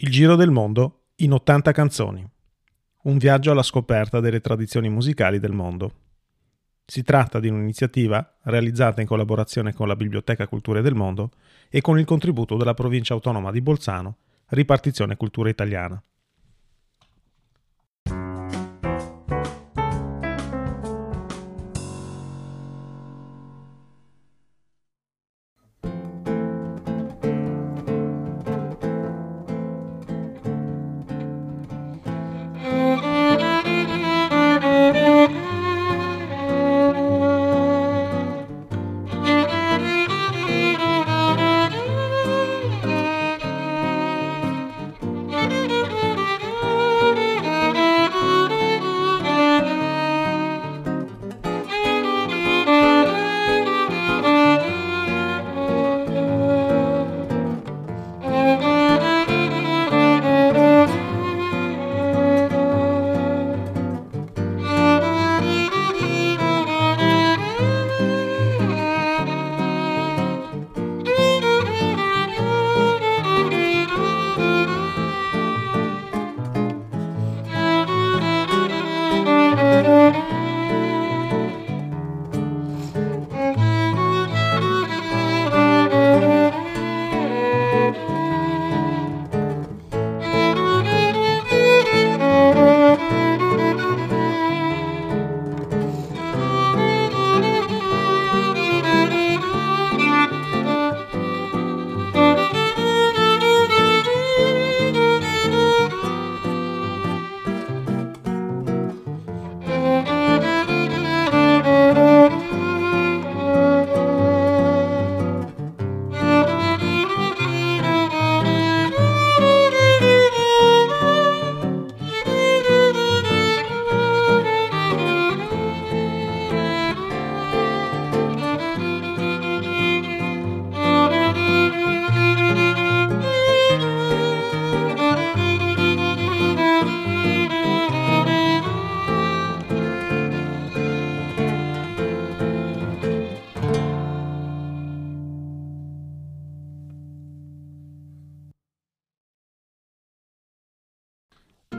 Il giro del mondo in 80 canzoni. Un viaggio alla scoperta delle tradizioni musicali del mondo. Si tratta di un'iniziativa realizzata in collaborazione con la Biblioteca Culture del Mondo e con il contributo della provincia autonoma di Bolzano, ripartizione cultura italiana.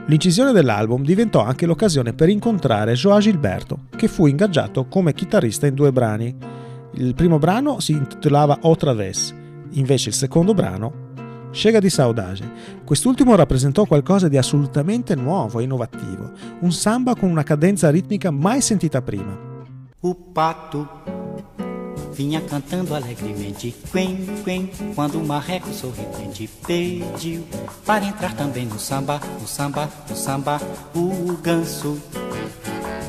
L'incisione dell'album diventò anche l'occasione per incontrare Joao Gilberto, che fu ingaggiato come chitarrista in due brani. Il primo brano si intitolava Otra vez, invece il secondo brano Scega di Saudade. Quest'ultimo rappresentò qualcosa di assolutamente nuovo e innovativo, un samba con una cadenza ritmica mai sentita prima. O pato vinha cantando alegremente. Quen, quen, quando o marreco sorridente pediu Para entrar também no samba, no samba, no samba O ganso.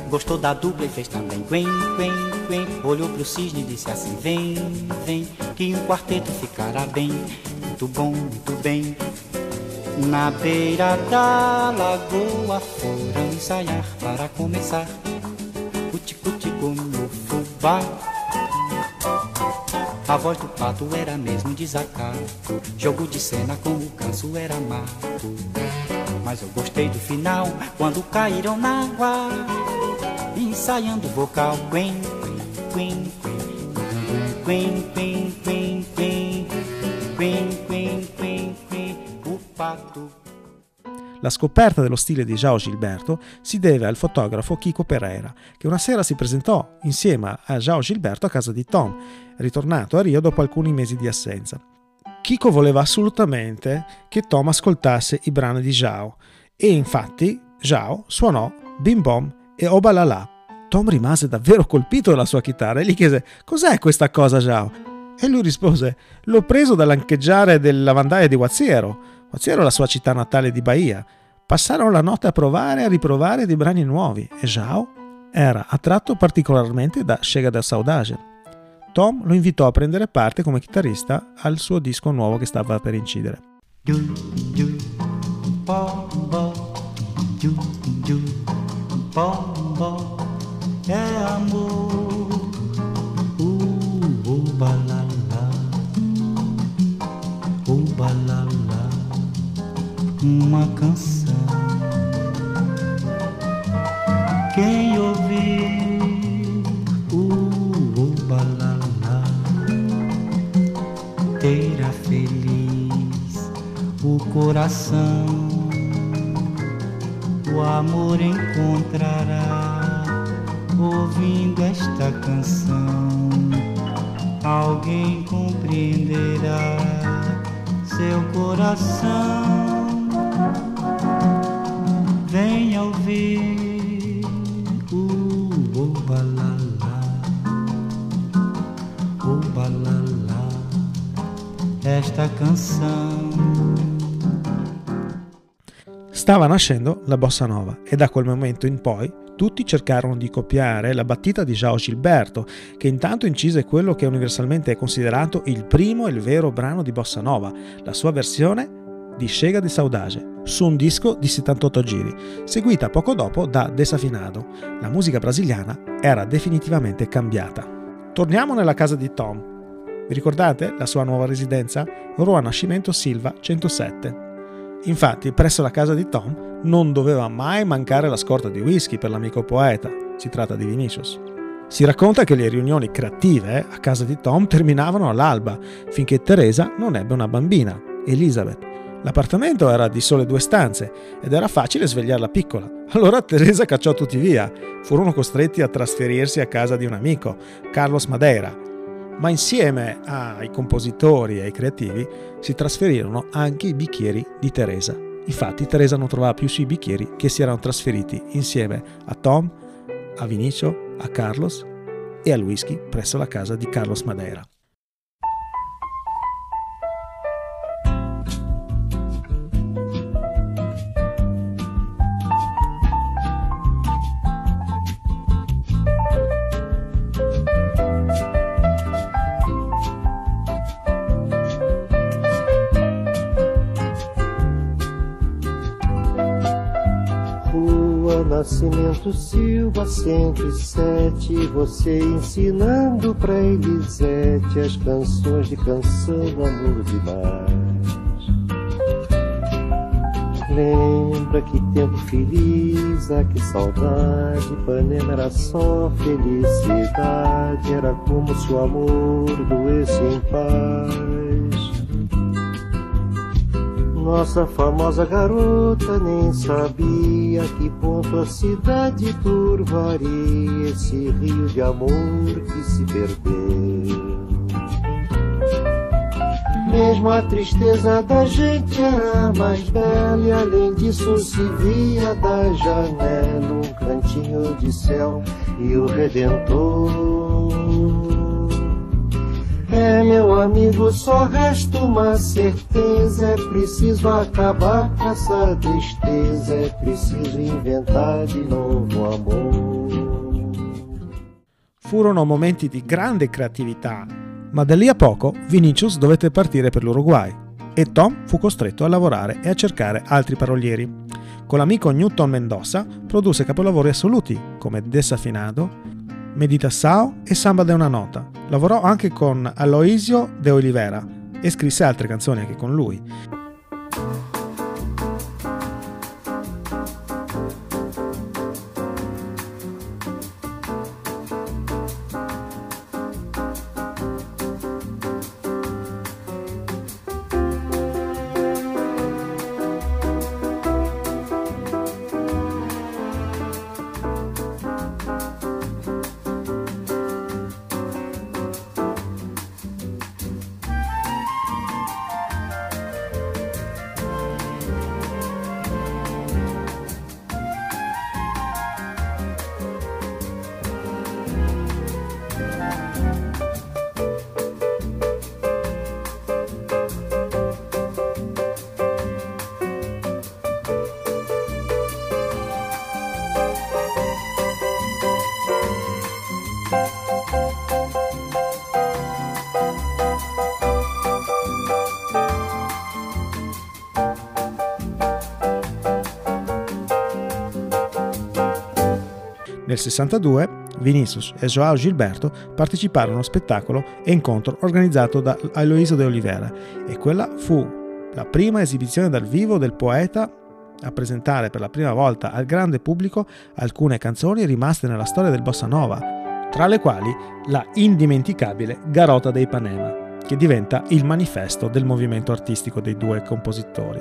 Gostou da dupla e fez também Quen, quen, quen. Olhou pro cisne e disse assim Vem, vem, que um quarteto ficará bem. Muito bom, muito bem. Na beira da lagoa foram ensaiar para começar. Cuti-cuti no fubá. A voz do pato era mesmo desacato. Jogo de cena com o canso era mato. Mas eu gostei do final quando caíram na água. Ensaiando o vocal. Quen, quen, quen, quen, quen, quen, quen, quen, quen, quen, quen, o pato. La scoperta dello stile di João Gilberto si deve al fotografo Kiko Pereira, che una sera si presentò insieme a João Gilberto a casa di Tom, ritornato a Rio dopo alcuni mesi di assenza. Kiko voleva assolutamente che Tom ascoltasse i brani di João e infatti João suonò Bim Bom e Obalala. Tom rimase davvero colpito dalla sua chitarra e gli chiese cos'è questa cosa João? E lui rispose l'ho preso dall'ancheggiare del lavandaio di Guazziero. Guazziero è la sua città natale di Bahia. Passarono la notte a provare e a riprovare dei brani nuovi e Zhao era attratto particolarmente da Chega del Saudage. Tom lo invitò a prendere parte come chitarrista al suo disco nuovo che stava per incidere. Uma canção. Coração o amor encontrará ouvindo esta canção. Alguém compreenderá seu coração. Venha ouvir o oh, balala, o balala, esta canção. Stava nascendo la bossa nova e da quel momento in poi tutti cercarono di copiare la battita di João Gilberto, che intanto incise quello che universalmente è considerato il primo e il vero brano di bossa nova, la sua versione di Chega di Saudade, su un disco di 78 giri, seguita poco dopo da Desafinado. La musica brasiliana era definitivamente cambiata. Torniamo nella casa di Tom. Vi ricordate la sua nuova residenza? Rua Nascimento Silva 107. Infatti, presso la casa di Tom non doveva mai mancare la scorta di whisky per l'amico poeta, si tratta di Vinicius. Si racconta che le riunioni creative a casa di Tom terminavano all'alba, finché Teresa non ebbe una bambina, Elizabeth. L'appartamento era di sole due stanze ed era facile svegliarla piccola. Allora Teresa cacciò tutti via. Furono costretti a trasferirsi a casa di un amico, Carlos Madeira, ma insieme ai compositori e ai creativi si trasferirono anche i bicchieri di Teresa. Infatti Teresa non trovava più sui bicchieri che si erano trasferiti insieme a Tom, a Vinicio, a Carlos e al whisky presso la casa di Carlos Madeira. Nascimento Silva 107, você ensinando pra Elisete as canções de canção amor demais. Lembra que tempo feliz, ah que saudade, Ipanema era só felicidade, era como se o amor doesse em paz. Nossa famosa garota nem sabia que ponto a cidade turvaria esse rio de amor que se perdeu. Mesmo a tristeza da gente era mais bela e além disso se via da janela um cantinho de céu e o Redentor. É, meu amigo, só resta uma certeza: é preciso acabar com essa tristeza, é preciso inventar de novo amor. Furono momenti di grande creatività, ma da lì a poco Vinicius dovette partire per l'Uruguay e Tom fu costretto a lavorare e a cercare altri parolieri. Con l'amico Newton Mendoza produsse capolavori assoluti come Desafinado, Meditação e Samba de una nota. Lavorò anche con Aloisio de Oliveira e scrisse altre canzoni anche con lui. Nel 62 Vinicius e Joao Gilberto parteciparono a spettacolo e incontro organizzato da Aloisio de Oliveira e quella fu la prima esibizione dal vivo del poeta a presentare per la prima volta al grande pubblico alcune canzoni rimaste nella storia del bossa nova, tra le quali la indimenticabile Garota dei Panema. che diventa il manifesto del movimento artistico dei due compositori.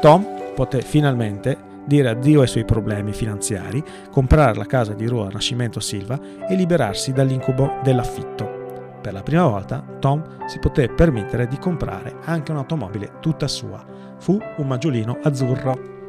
Tom poté finalmente dire addio ai suoi problemi finanziari, comprare la casa di Rua Nascimento Silva e liberarsi dall'incubo dell'affitto. Per la prima volta Tom si poté permettere di comprare anche un'automobile tutta sua. Fu un maggiolino azzurro.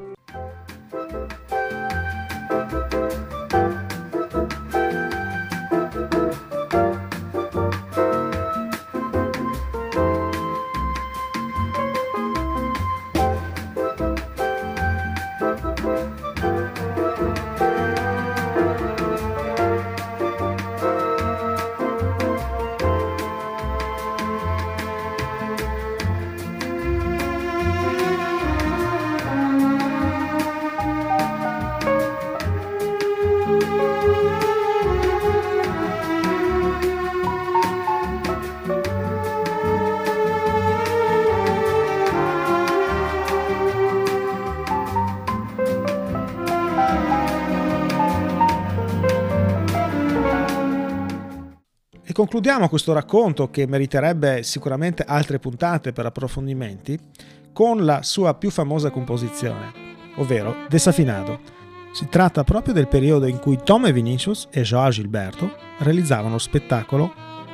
Concludiamo questo racconto che meriterebbe sicuramente altre puntate per approfondimenti con la sua più famosa composizione, ovvero Desafinado. Si tratta proprio del periodo in cui Tom e Vinicius e Joao Gilberto realizzavano lo spettacolo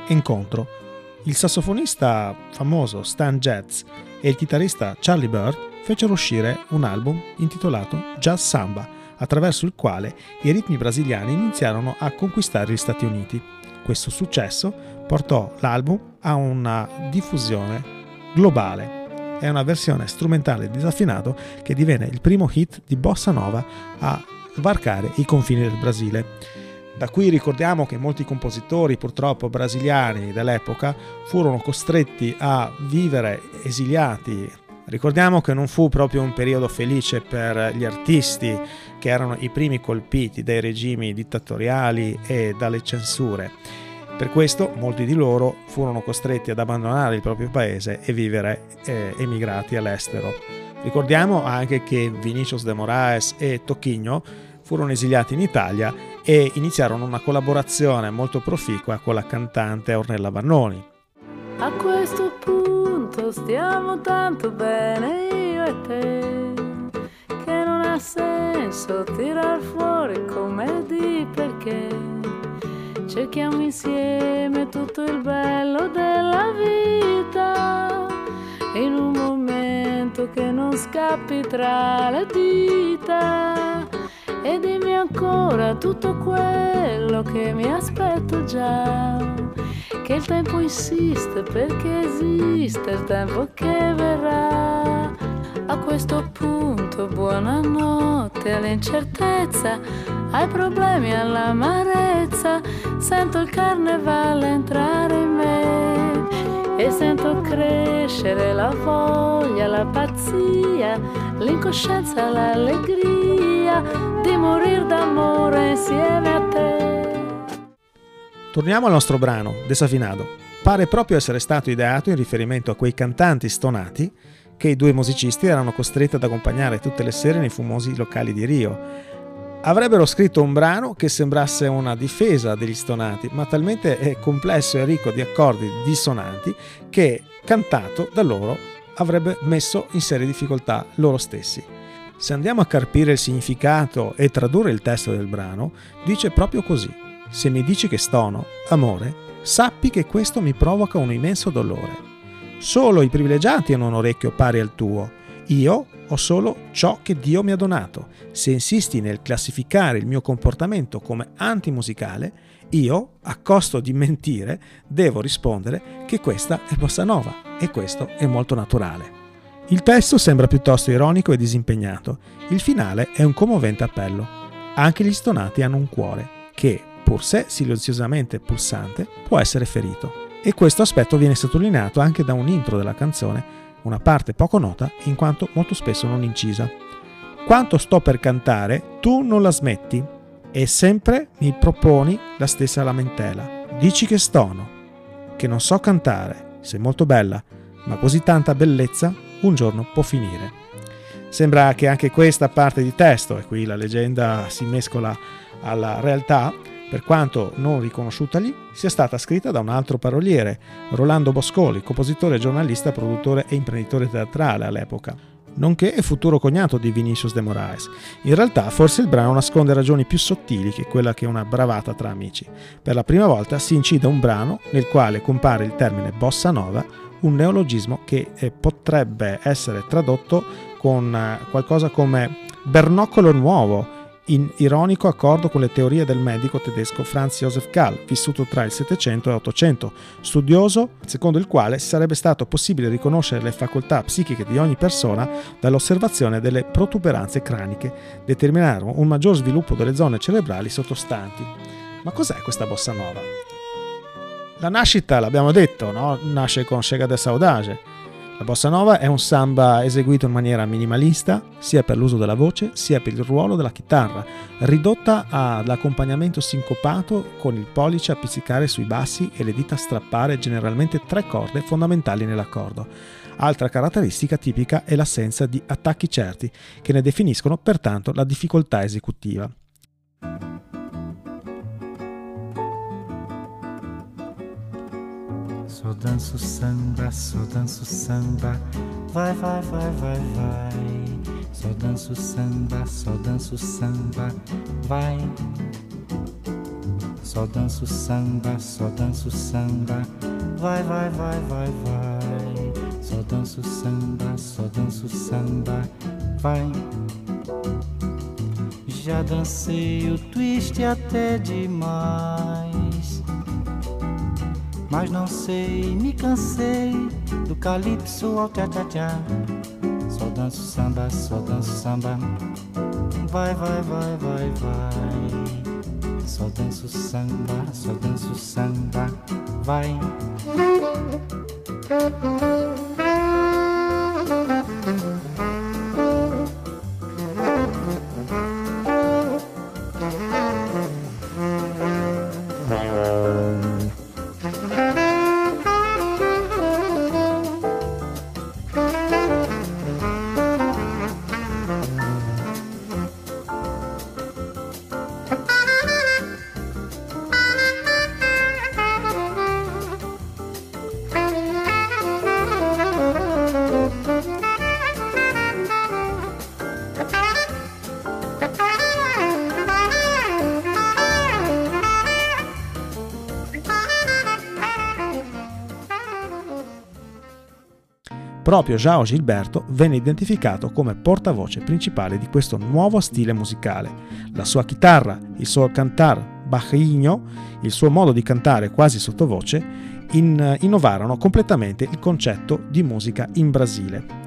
Incontro. Il sassofonista famoso Stan Getz e il chitarrista Charlie Bird fecero uscire un album intitolato Jazz Samba, attraverso il quale i ritmi brasiliani iniziarono a conquistare gli Stati Uniti. Questo successo portò l'album a una diffusione globale. È una versione strumentale disaffinato che divenne il primo hit di bossa nova a varcare i confini del Brasile. Da qui ricordiamo che molti compositori purtroppo brasiliani dell'epoca furono costretti a vivere esiliati. Ricordiamo che non fu proprio un periodo felice per gli artisti che erano i primi colpiti dai regimi dittatoriali e dalle censure. Per questo molti di loro furono costretti ad abbandonare il proprio paese e vivere eh, emigrati all'estero. Ricordiamo anche che Vinicius de Moraes e Tocchigno furono esiliati in Italia e iniziarono una collaborazione molto proficua con la cantante Ornella Vannoni. A questo punto stiamo tanto bene io e te. Che non ha senso tirar fuori come di perché. Cerchiamo insieme tutto il bello della vita in un momento che non scappi tra le dita. E dimmi ancora tutto quello che mi aspetto già. Che il tempo insiste perché esiste il tempo che verrà. A questo punto buonanotte all'incertezza, ai problemi all'amarezza, sento il carnevale entrare in me e sento crescere la voglia, la pazzia, l'incoscienza, l'allegria di morir d'amore insieme a te. Torniamo al nostro brano, Desafinado. Pare proprio essere stato ideato in riferimento a quei cantanti stonati che i due musicisti erano costretti ad accompagnare tutte le sere nei fumosi locali di Rio avrebbero scritto un brano che sembrasse una difesa degli stonati, ma talmente complesso e ricco di accordi dissonanti che, cantato da loro, avrebbe messo in serie difficoltà loro stessi. Se andiamo a carpire il significato e tradurre il testo del brano, dice proprio così. Se mi dici che stono, amore, sappi che questo mi provoca un immenso dolore. Solo i privilegiati hanno un orecchio pari al tuo. Io ho solo ciò che Dio mi ha donato. Se insisti nel classificare il mio comportamento come antimusicale, io, a costo di mentire, devo rispondere che questa è bossa nova e questo è molto naturale. Il testo sembra piuttosto ironico e disimpegnato. Il finale è un commovente appello. Anche gli stonati hanno un cuore che, pur se silenziosamente pulsante, può essere ferito. E questo aspetto viene sottolineato anche da un intro della canzone una parte poco nota in quanto molto spesso non incisa. Quanto sto per cantare, tu non la smetti e sempre mi proponi la stessa lamentela. Dici che stono, che non so cantare, sei molto bella, ma così tanta bellezza un giorno può finire. Sembra che anche questa parte di testo, e qui la leggenda si mescola alla realtà, per quanto non riconosciuta lì, sia stata scritta da un altro paroliere, Rolando Boscoli, compositore, giornalista, produttore e imprenditore teatrale all'epoca, nonché futuro cognato di Vinicius de Moraes. In realtà forse il brano nasconde ragioni più sottili che quella che una bravata tra amici. Per la prima volta si incide un brano nel quale compare il termine bossa nova, un neologismo che eh, potrebbe essere tradotto con eh, qualcosa come bernoccolo nuovo, in ironico accordo con le teorie del medico tedesco Franz Josef Gall, vissuto tra il 700 e 800, studioso secondo il quale sarebbe stato possibile riconoscere le facoltà psichiche di ogni persona dall'osservazione delle protuberanze craniche, determinare un maggior sviluppo delle zone cerebrali sottostanti. Ma cos'è questa bossa nova? La nascita, l'abbiamo detto, no? nasce con Chega de Saudage, la bossa nova è un samba eseguito in maniera minimalista, sia per l'uso della voce, sia per il ruolo della chitarra, ridotta all'accompagnamento sincopato con il pollice a pizzicare sui bassi e le dita a strappare generalmente tre corde fondamentali nell'accordo. Altra caratteristica tipica è l'assenza di attacchi certi, che ne definiscono pertanto la difficoltà esecutiva. Só danço samba, só danço samba, vai, vai, vai, vai, vai. Só danço samba, só danço samba, vai. Só danço samba, só danço samba, vai, vai, vai, vai, vai. Só danço samba, só danço samba, vai. Já dancei o twist até demais. Mas não sei, me cansei do calypso ao tchá-tchá-tchá. Só danço samba, só danço samba. Vai, vai, vai, vai, vai. Só danço samba, só danço samba. Vai. Proprio João Gilberto venne identificato come portavoce principale di questo nuovo stile musicale. La sua chitarra, il suo cantar bajíno, il suo modo di cantare quasi sottovoce, in, innovarono completamente il concetto di musica in Brasile.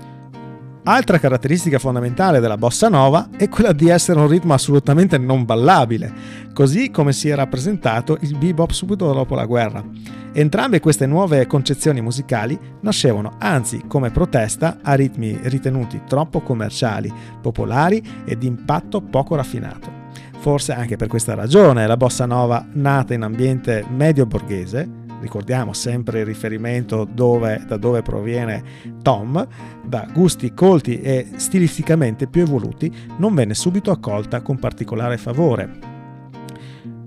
Altra caratteristica fondamentale della bossa nova è quella di essere un ritmo assolutamente non ballabile, così come si è rappresentato il bebop subito dopo la guerra. Entrambe queste nuove concezioni musicali nascevano anzi come protesta a ritmi ritenuti troppo commerciali, popolari e di impatto poco raffinato. Forse anche per questa ragione la bossa nova, nata in ambiente medio borghese, ricordiamo sempre il riferimento dove, da dove proviene Tom, da gusti colti e stilisticamente più evoluti, non venne subito accolta con particolare favore.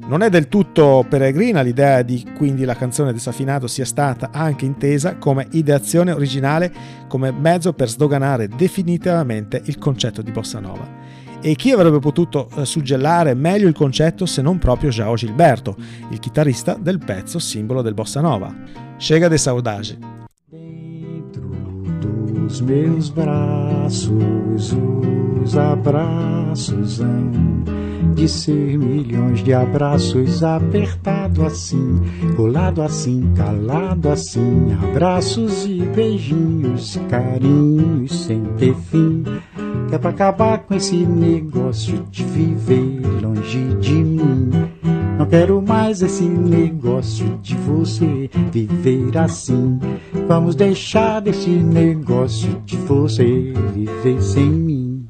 Non è del tutto peregrina l'idea di quindi la canzone desafinato sia stata anche intesa come ideazione originale, come mezzo per sdoganare definitivamente il concetto di bossa nova. E chi avrebbe potuto eh, suggellare meglio il concetto se non proprio João Gilberto, il chitarrista del pezzo simbolo del bossa nova, Chega de Saudade. Dentro dos meus braços, os abraços hão de ser milhões de abraços apertado assim, colado assim, calado assim, abraços e beijinhos, carinhos sem ter fim é pra acabar com esse negócio de viver longe de mim. Não quero mais esse negócio de você viver assim. Vamos deixar desse negócio de você viver sem mim.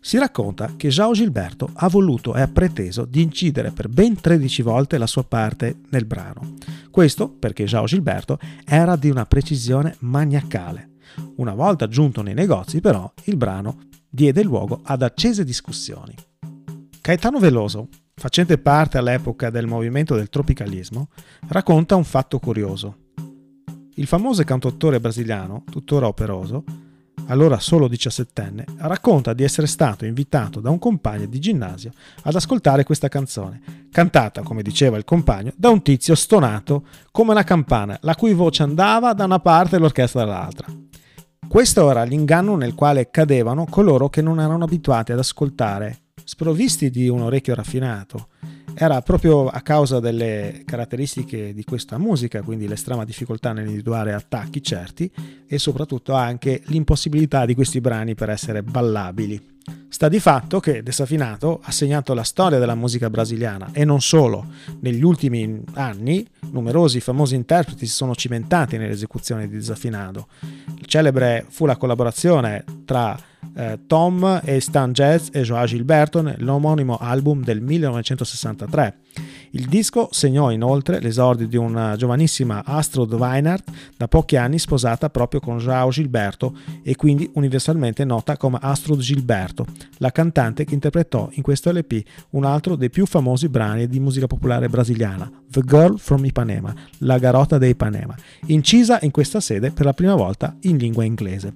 Si racconta che João Gilberto ha voluto e ha preteso di incidere per ben 13 volte la sua parte nel brano. Questo perché João Gilberto era di una precisione maniacale. Una volta giunto nei negozi, però, il brano diede luogo ad accese discussioni. Caetano Veloso, facente parte all'epoca del movimento del tropicalismo, racconta un fatto curioso. Il famoso cantautore brasiliano, tuttora operoso, allora solo diciassettenne, racconta di essere stato invitato da un compagno di ginnasio ad ascoltare questa canzone, cantata, come diceva il compagno, da un tizio stonato come una campana, la cui voce andava da una parte e l'orchestra dall'altra. Questo era l'inganno nel quale cadevano coloro che non erano abituati ad ascoltare, sprovvisti di un orecchio raffinato, era proprio a causa delle caratteristiche di questa musica, quindi l'estrema difficoltà nell'individuare attacchi certi e soprattutto anche l'impossibilità di questi brani per essere ballabili. Sta di fatto che Desafinato ha segnato la storia della musica brasiliana e non solo. Negli ultimi anni numerosi famosi interpreti si sono cimentati nell'esecuzione di Desafinato. Celebre fu la collaborazione tra eh, Tom e Stan Jazz e Joao Gilberto nell'omonimo album del 1963. Il disco segnò inoltre l'esordio di una giovanissima Astrud Weinert, da pochi anni sposata proprio con Joao Gilberto e quindi universalmente nota come Astrud Gilberto, la cantante che interpretò in questo LP un altro dei più famosi brani di musica popolare brasiliana, The Girl from Ipanema, La garota de Ipanema, incisa in questa sede per la prima volta in lingua inglese.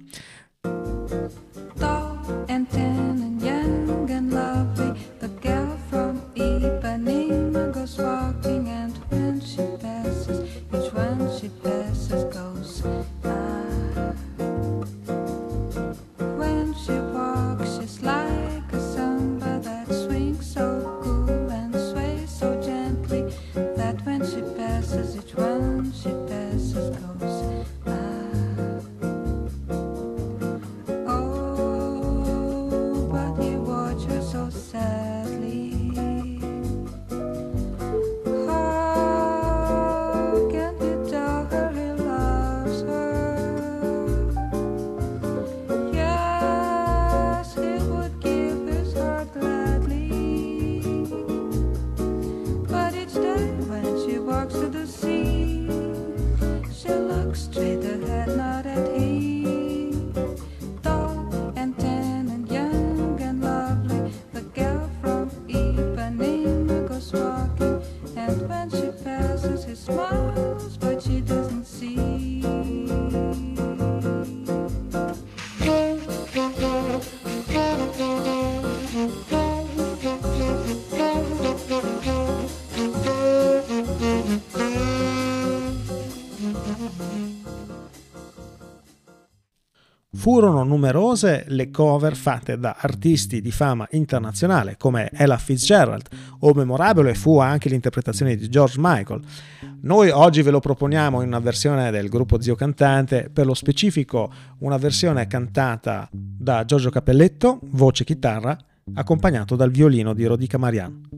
Furono numerose le cover fatte da artisti di fama internazionale come Ella Fitzgerald o memorabile fu anche l'interpretazione di George Michael. Noi oggi ve lo proponiamo in una versione del gruppo Zio Cantante, per lo specifico una versione cantata da Giorgio Capelletto, voce chitarra, accompagnato dal violino di Rodica Marian.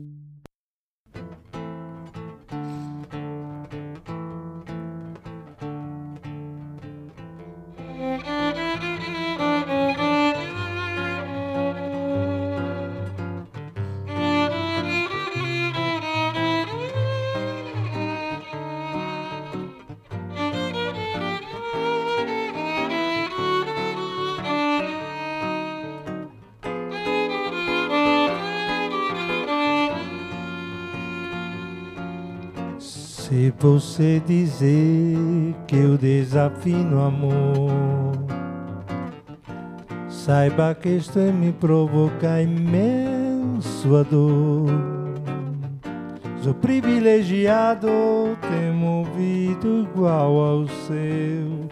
Dizer que eu desafino amor, saiba que isto é me provoca imenso a dor. Sou privilegiado, tenho ouvido igual ao seu.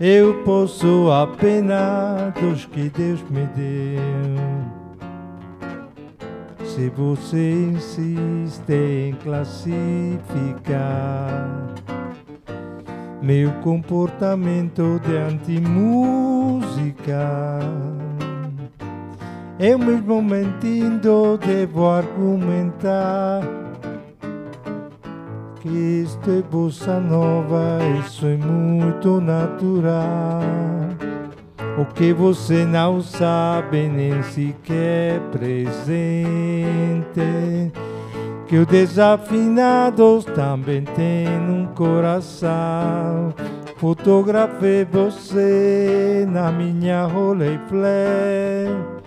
Eu posso apenas dos que Deus me deu. Se você insiste em classificar meu comportamento de anti-música, eu mesmo mentindo devo argumentar que isto é bossa nova, isso é muito natural. O que você não sabe nem sequer presente. Que os desafinados também têm um coração. Fotografei você na minha rolleiflare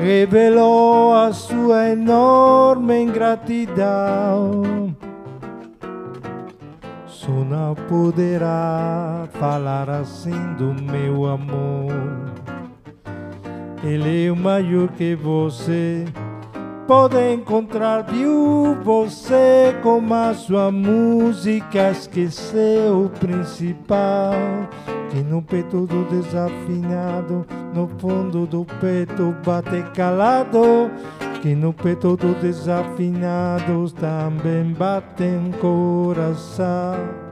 revelou a sua enorme ingratidão. Só não poderá falar assim do meu amor. Ele é o maior que você pode encontrar. Viu você com a sua música esqueceu o principal. Que no peito do desafinado, no fundo do peito bate calado que no peito dos desafinados também batem coração.